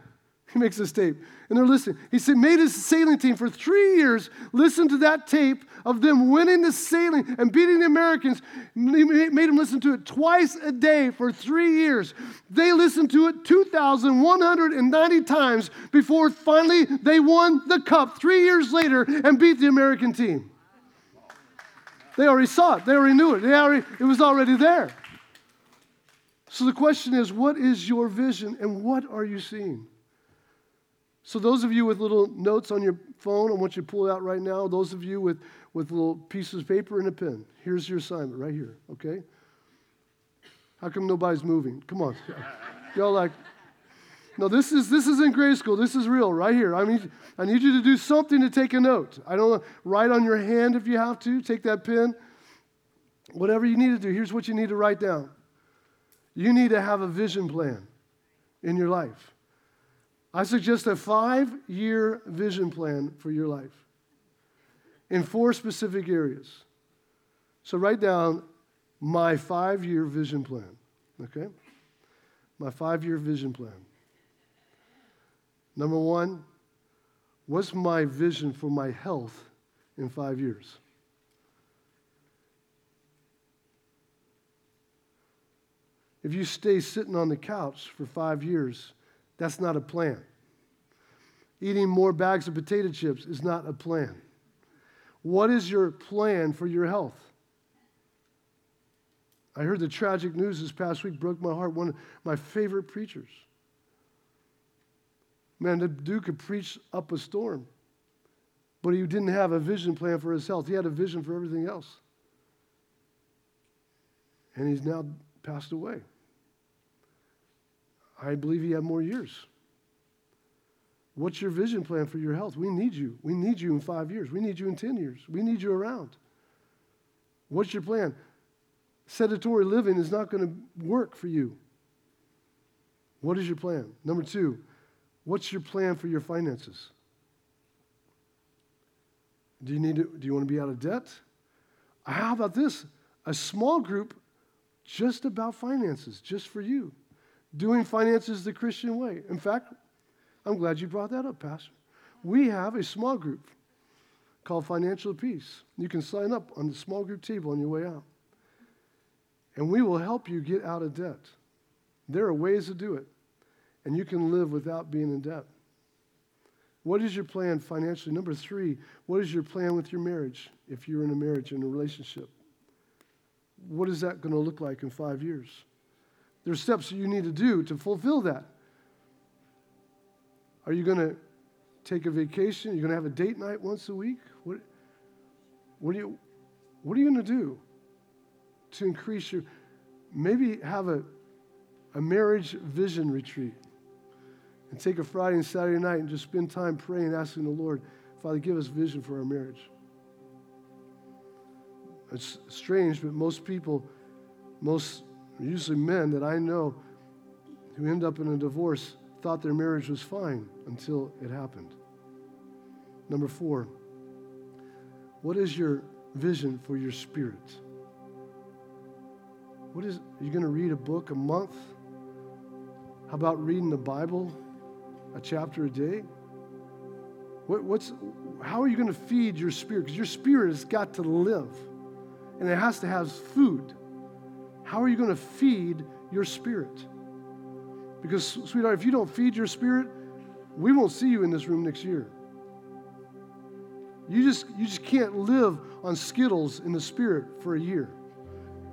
He makes this tape. And they're listening. He said, made his sailing team for three years listen to that tape of them winning the sailing and beating the Americans. He made them listen to it twice a day for three years. They listened to it 2,190 times before finally they won the cup three years later and beat the American team. They already saw it. They already knew it. They already, it was already there. So the question is, what is your vision and what are you seeing? So, those of you with little notes on your phone, I want you to pull it out right now. Those of you with, with little pieces of paper and a pen, here's your assignment right here, okay? How come nobody's moving? Come on. <laughs> Y'all like, No, this is this is in grade school. This is real, right here. I mean, I need you to do something to take a note. I don't know, write on your hand if you have to. Take that pen. Whatever you need to do. Here's what you need to write down. You need to have a vision plan in your life. I suggest a five-year vision plan for your life in four specific areas. So write down my five-year vision plan. Okay, my five-year vision plan. Number one, what's my vision for my health in five years? If you stay sitting on the couch for five years, that's not a plan. Eating more bags of potato chips is not a plan. What is your plan for your health? I heard the tragic news this past week, broke my heart. One of my favorite preachers Man, the dude could preach up a storm, but he didn't have a vision plan for his health. He had a vision for everything else. And he's now passed away. I believe you have more years. What's your vision plan for your health? We need you. We need you in five years. We need you in 10 years. We need you around. What's your plan? Sedentary living is not going to work for you. What is your plan? Number two, What's your plan for your finances? Do you need to, do you want to be out of debt? How about this? A small group just about finances, just for you. Doing finances the Christian way. In fact, I'm glad you brought that up, Pastor. We have a small group called Financial Peace. You can sign up on the small group table on your way out. And we will help you get out of debt. There are ways to do it and you can live without being in debt. What is your plan financially? Number three, what is your plan with your marriage if you're in a marriage, in a relationship? What is that going to look like in five years? There's steps that you need to do to fulfill that. Are you going to take a vacation? You're you going to have a date night once a week? What, what, are, you, what are you going to do to increase your, maybe have a, a marriage vision retreat? and take a Friday and Saturday night and just spend time praying, asking the Lord, Father, give us vision for our marriage. It's strange, but most people, most usually men that I know who end up in a divorce thought their marriage was fine until it happened. Number four, what is your vision for your spirit? What is, are you going to read a book a month? How about reading the Bible a chapter a day? What, what's, how are you going to feed your spirit? Because your spirit has got to live and it has to have food. How are you going to feed your spirit? Because, sweetheart, if you don't feed your spirit, we won't see you in this room next year. You just, you just can't live on Skittles in the spirit for a year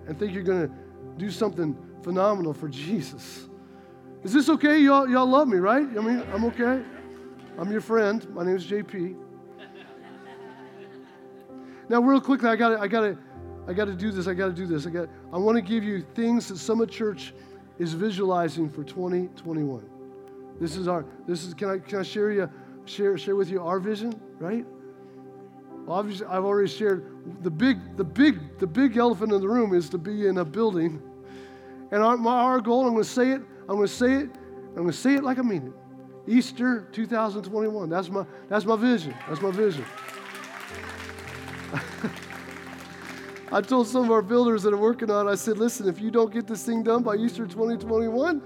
and think you're going to do something phenomenal for Jesus. Is this okay? Y'all, y'all love me, right? I mean, I'm okay. I'm your friend. My name is JP. Now, real quickly, I got I got I got to do this. I got to do this. I got. I want to give you things that Summit Church is visualizing for 2021. This is our. This is. Can I can I share you share share with you our vision? Right. Obviously, I've already shared the big the big the big elephant in the room is to be in a building, and our, my, our goal. I'm going to say it I'm going to say it. I'm going to say it like I mean it. Easter 2021. That's my, that's my vision. That's my vision. <laughs> I told some of our builders that are working on it, I said, listen, if you don't get this thing done by Easter 2021,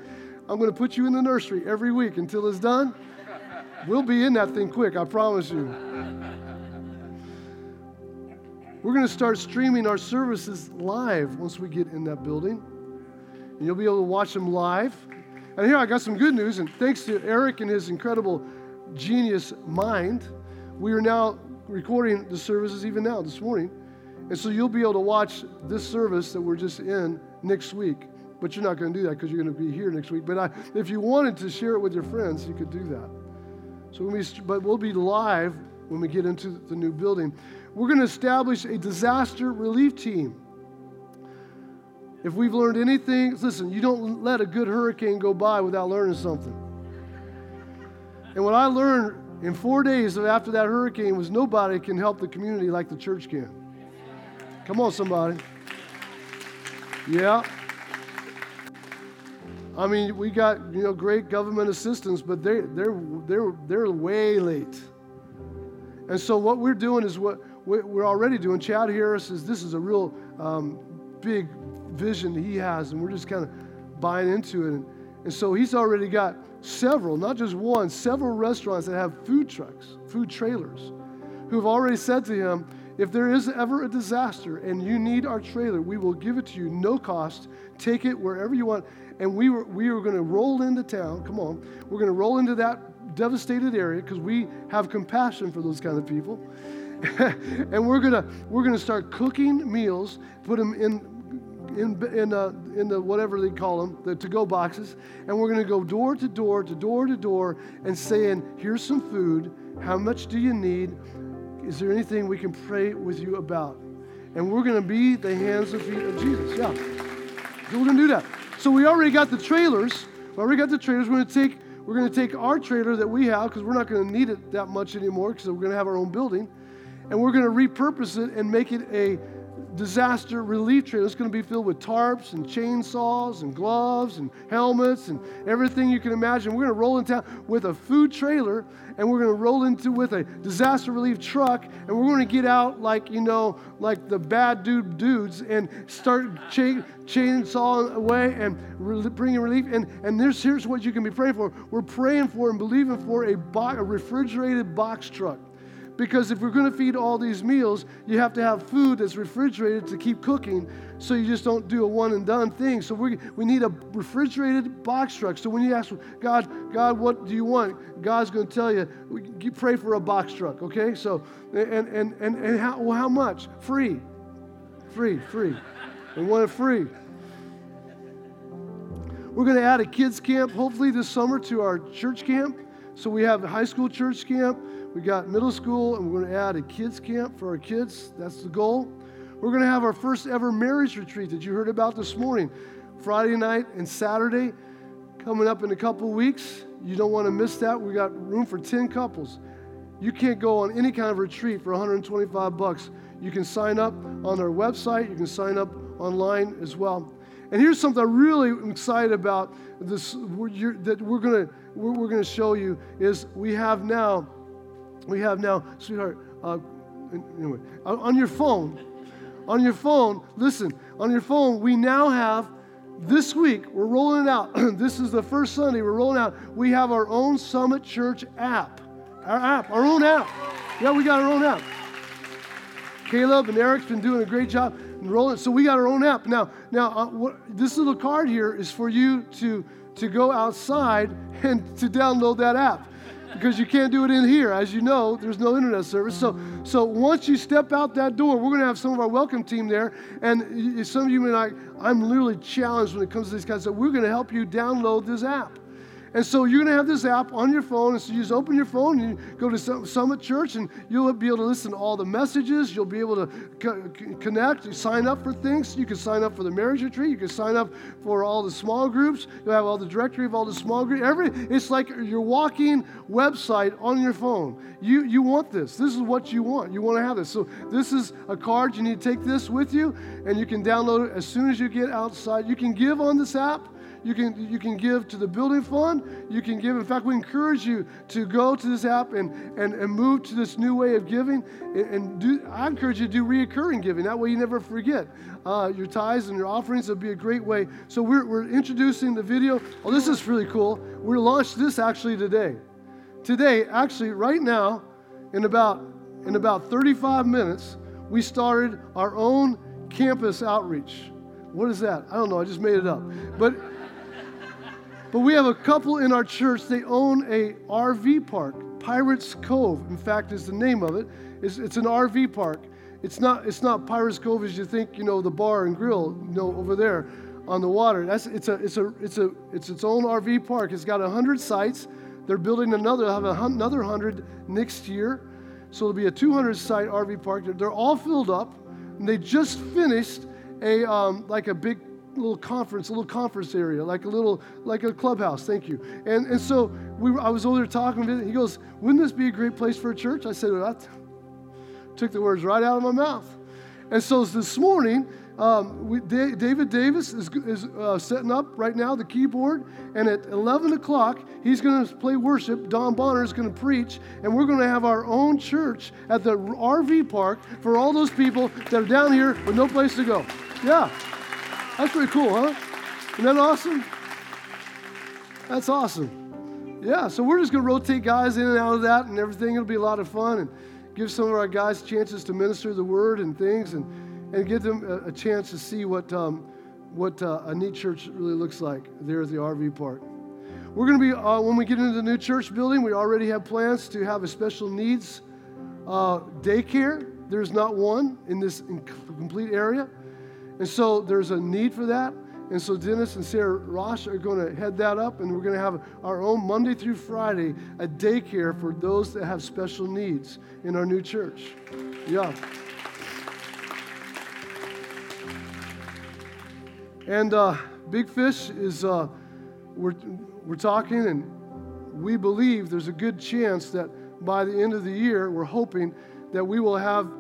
I'm going to put you in the nursery every week until it's done. We'll be in that thing quick, I promise you. We're going to start streaming our services live once we get in that building. And you'll be able to watch them live. And here I got some good news, and thanks to Eric and his incredible genius mind, we are now recording the services even now this morning. And so you'll be able to watch this service that we're just in next week. But you're not going to do that because you're going to be here next week. But I, if you wanted to share it with your friends, you could do that. So we, but we'll be live when we get into the new building. We're going to establish a disaster relief team. If we've learned anything, listen, you don't let a good hurricane go by without learning something. And what I learned in four days after that hurricane was nobody can help the community like the church can. Come on, somebody. Yeah. I mean, we got you know great government assistance, but they they're they're they're way late. And so what we're doing is what we're already doing. Chad Harris is this is a real um, big vision he has, and we're just kind of buying into it. And, and so he's already got several, not just one, several restaurants that have food trucks, food trailers, who have already said to him, if there is ever a disaster and you need our trailer, we will give it to you, no cost. Take it wherever you want. And we were, we were going to roll into town. Come on. We're going to roll into that devastated area because we have compassion for those kind of people. <laughs> and we're going to we're to start cooking meals, put them in in, in, uh, in the whatever they call them, the to go boxes, and we're going to go door to door to door to door and saying, Here's some food. How much do you need? Is there anything we can pray with you about? And we're going to be the hands and feet of Jesus. Yeah. So we're going to do that. So we already got the trailers. We already got the trailers. We're going to take we're going to take our trailer that we have because we're not going to need it that much anymore because we're going to have our own building, and we're going to repurpose it and make it a disaster relief trailer. It's going to be filled with tarps and chainsaws and gloves and helmets and everything you can imagine. We're going to roll into town with a food trailer and we're going to roll into with a disaster relief truck and we're going to get out like, you know, like the bad dude dudes and start chain, chainsaw away and re- bringing relief. And, and there's, here's what you can be praying for. We're praying for and believing for a, bo- a refrigerated box truck. Because if we're going to feed all these meals, you have to have food that's refrigerated to keep cooking so you just don't do a one and done thing. So we, we need a refrigerated box truck. So when you ask God, God, what do you want? God's going to tell you, you pray for a box truck, okay? So, and, and, and, and how, well, how much? Free. Free, free. We want it free. We're going to add a kids camp hopefully this summer to our church camp. So we have a high school church camp. We got middle school, and we're going to add a kids camp for our kids. That's the goal. We're going to have our first ever marriage retreat that you heard about this morning, Friday night and Saturday, coming up in a couple weeks. You don't want to miss that. We got room for 10 couples. You can't go on any kind of retreat for 125 bucks. You can sign up on our website. You can sign up online as well. And here's something I'm really excited about this that we're going to we're, we're going to show you is we have now we have now, sweetheart, uh, anyway, on your phone, on your phone, listen, on your phone, we now have this week, we're rolling it out. <clears throat> this is the first Sunday we're rolling out. We have our own Summit Church app. Our app, our own app. Yeah, we got our own app. Caleb and Eric's been doing a great job rolling. So we got our own app now. Now, uh, what, this little card here is for you to to go outside <laughs> and to download that app because you can't do it in here. As you know, there's no internet service. So, so once you step out that door, we're going to have some of our welcome team there. And some of you may not, I'm literally challenged when it comes to these kinds of, we're going to help you download this app. And so you're going to have this app on your phone. And so you just open your phone and you go to Summit Church and you'll be able to listen to all the messages. You'll be able to co- connect, you sign up for things. You can sign up for the marriage retreat. You can sign up for all the small groups. You'll have all the directory of all the small groups. Every, it's like your walking website on your phone. You, you want this. This is what you want. You want to have this. So this is a card. You need to take this with you and you can download it as soon as you get outside. You can give on this app. You can, you can give to the building fund. You can give. In fact, we encourage you to go to this app and, and, and move to this new way of giving. And, and do, I encourage you to do reoccurring giving. That way you never forget. Uh, your tithes and your offerings would be a great way. So we're, we're introducing the video. Oh, this is really cool. We launched this actually today. Today, actually, right now, in about, in about 35 minutes, we started our own campus outreach. What is that? I don't know. I just made it up. But but we have a couple in our church, they own a RV park. Pirates Cove, in fact, is the name of it. It's, it's an RV park. It's not, it's not Pirates Cove as you think, you know, the bar and grill, you know, over there on the water. That's, it's, a, it's, a, it's, a, it's its own RV park. It's got 100 sites. They're building another, have another 100 next year. So it'll be a 200 site RV park. They're, all filled up. And they just finished a, um, like a big little conference, a little conference area, like a little, like a clubhouse. Thank you. And, and so we, I was over there talking with him. He goes, Wouldn't this be a great place for a church? I said, well, that took the words right out of my mouth. And so this morning, um, we, David Davis is, is uh, setting up right now the keyboard, and at 11 o'clock, he's going to play worship. Don Bonner is going to preach, and we're going to have our own church at the RV park for all those people that are down here with no place to go. Yeah, that's pretty cool, huh? Isn't that awesome? That's awesome. Yeah, so we're just going to rotate guys in and out of that and everything. It'll be a lot of fun and give some of our guys chances to minister the word and things. And and give them a, a chance to see what, um, what uh, a neat church really looks like there at the RV park. We're going to be, uh, when we get into the new church building, we already have plans to have a special needs uh, daycare. There's not one in this complete area. And so there's a need for that. And so Dennis and Sarah Ross are going to head that up, and we're going to have our own Monday through Friday a daycare for those that have special needs in our new church. Yeah. And uh, Big Fish is, uh, we're, we're talking, and we believe there's a good chance that by the end of the year, we're hoping that we will have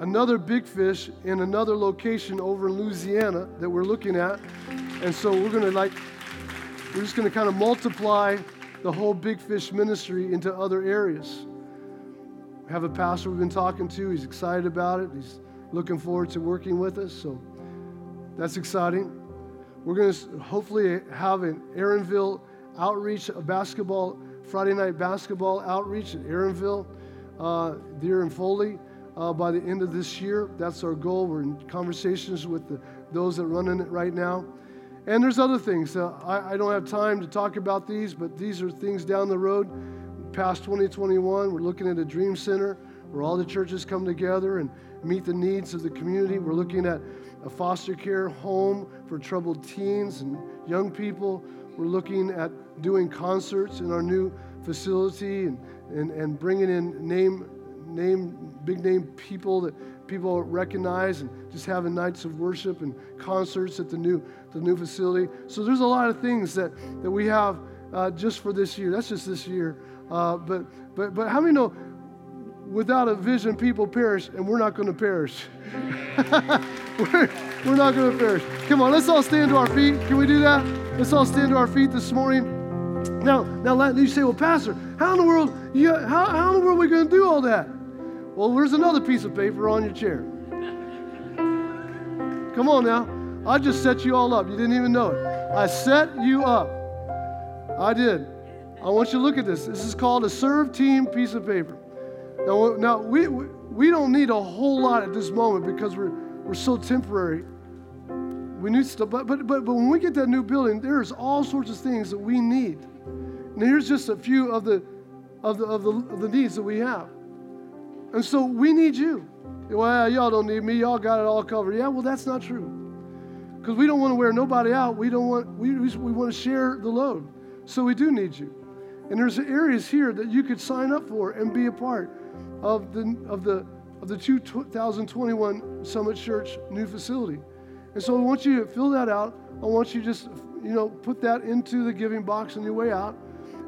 another Big Fish in another location over in Louisiana that we're looking at. And so we're going to like, we're just going to kind of multiply the whole Big Fish ministry into other areas. We have a pastor we've been talking to. He's excited about it. He's looking forward to working with us. So that's exciting. We're going to hopefully have an Aaronville outreach, a basketball, Friday night basketball outreach at Aaronville, uh, there in Foley, uh, by the end of this year. That's our goal. We're in conversations with the, those that run in it right now. And there's other things. Uh, I, I don't have time to talk about these, but these are things down the road. Past 2021, we're looking at a dream center where all the churches come together and meet the needs of the community. We're looking at a foster care home for troubled teens and young people. We're looking at doing concerts in our new facility and, and, and bringing in name, name, big name people that people recognize and just having nights of worship and concerts at the new, the new facility. So there's a lot of things that, that we have uh, just for this year. That's just this year. Uh, but, but, but how many know without a vision, people perish, and we're not going to perish. <laughs> we're, we're not going to perish. Come on, let's all stand to our feet. Can we do that? Let's all stand to our feet this morning. Now, now you say, well, Pastor, how in the world, you, how, how in the world are we going to do all that? Well, there's another piece of paper on your chair. Come on now. I just set you all up. You didn't even know it. I set you up. I did. I want you to look at this. This is called a serve team piece of paper. Now, now we, we don't need a whole lot at this moment because we're, we're so temporary. We need stuff, but, but, but, but when we get that new building, there's all sorts of things that we need. And here's just a few of the, of the, of the, of the needs that we have. And so we need you. Well, y'all don't need me. Y'all got it all covered. Yeah, well, that's not true. Because we don't want to wear nobody out. We don't want, we, we want to share the load. So we do need you. And there's areas here that you could sign up for and be a part of the, of the, of the 2021 Summit Church new facility. And so I want you to fill that out. I want you to just, you know, put that into the giving box on your way out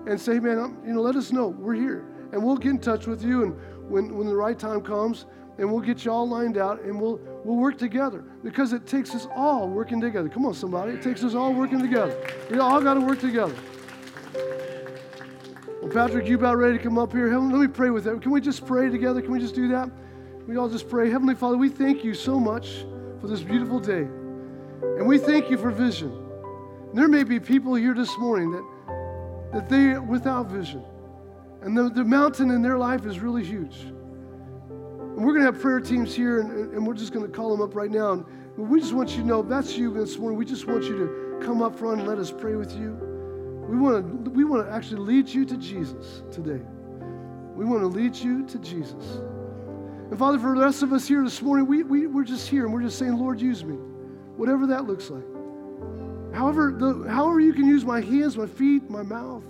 and say, man, I'm, you know, let us know. We're here. And we'll get in touch with you and when, when the right time comes and we'll get you all lined out and we'll, we'll work together because it takes us all working together. Come on, somebody. It takes us all working together. We all got to work together. Well, Patrick, you about ready to come up here? Heaven, Let me pray with them. Can we just pray together? Can we just do that? We all just pray. Heavenly Father, we thank you so much for this beautiful day. And we thank you for vision. There may be people here this morning that, that they without vision. And the, the mountain in their life is really huge. And we're going to have prayer teams here, and, and we're just going to call them up right now. And we just want you to know that's you this morning, we just want you to come up front and let us pray with you. We want to we want to actually lead you to Jesus today. We want to lead you to Jesus. And Father, for the rest of us here this morning, we, we, we're just here and we're just saying, Lord, use me. Whatever that looks like. However, the, however you can use my hands, my feet, my mouth,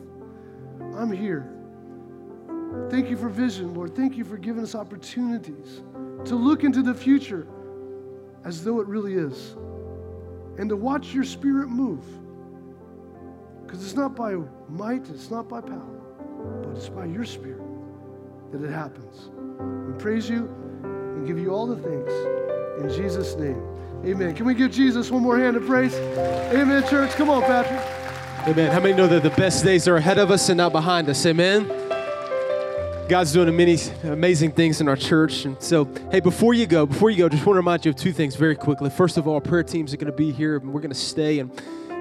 I'm here. Thank you for vision, Lord. Thank you for giving us opportunities to look into the future as though it really is. and to watch your spirit move. Because it's not by might, it's not by power, but it's by your spirit that it happens. We praise you and give you all the thanks. In Jesus' name. Amen. Can we give Jesus one more hand of praise? Amen, church. Come on, Patrick. Amen. How many know that the best days are ahead of us and not behind us? Amen. God's doing many amazing things in our church. And so, hey, before you go, before you go, just want to remind you of two things very quickly. First of all, prayer teams are going to be here and we're going to stay and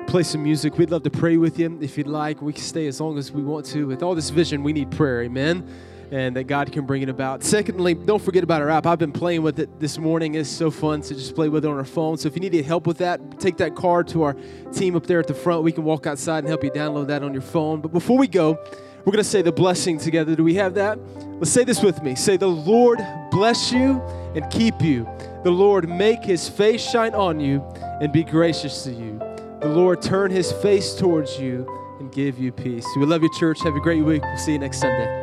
play some music. We'd love to pray with you if you'd like. We can stay as long as we want to. With all this vision, we need prayer. Amen and that God can bring it about. Secondly, don't forget about our app. I've been playing with it this morning. It's so fun to just play with it on our phone. So if you need any help with that, take that card to our team up there at the front. We can walk outside and help you download that on your phone. But before we go, we're going to say the blessing together. Do we have that? Let's say this with me. Say, The Lord bless you and keep you. The Lord make his face shine on you and be gracious to you. The Lord turn his face towards you and give you peace. We love you, church. Have a great week. We'll see you next Sunday.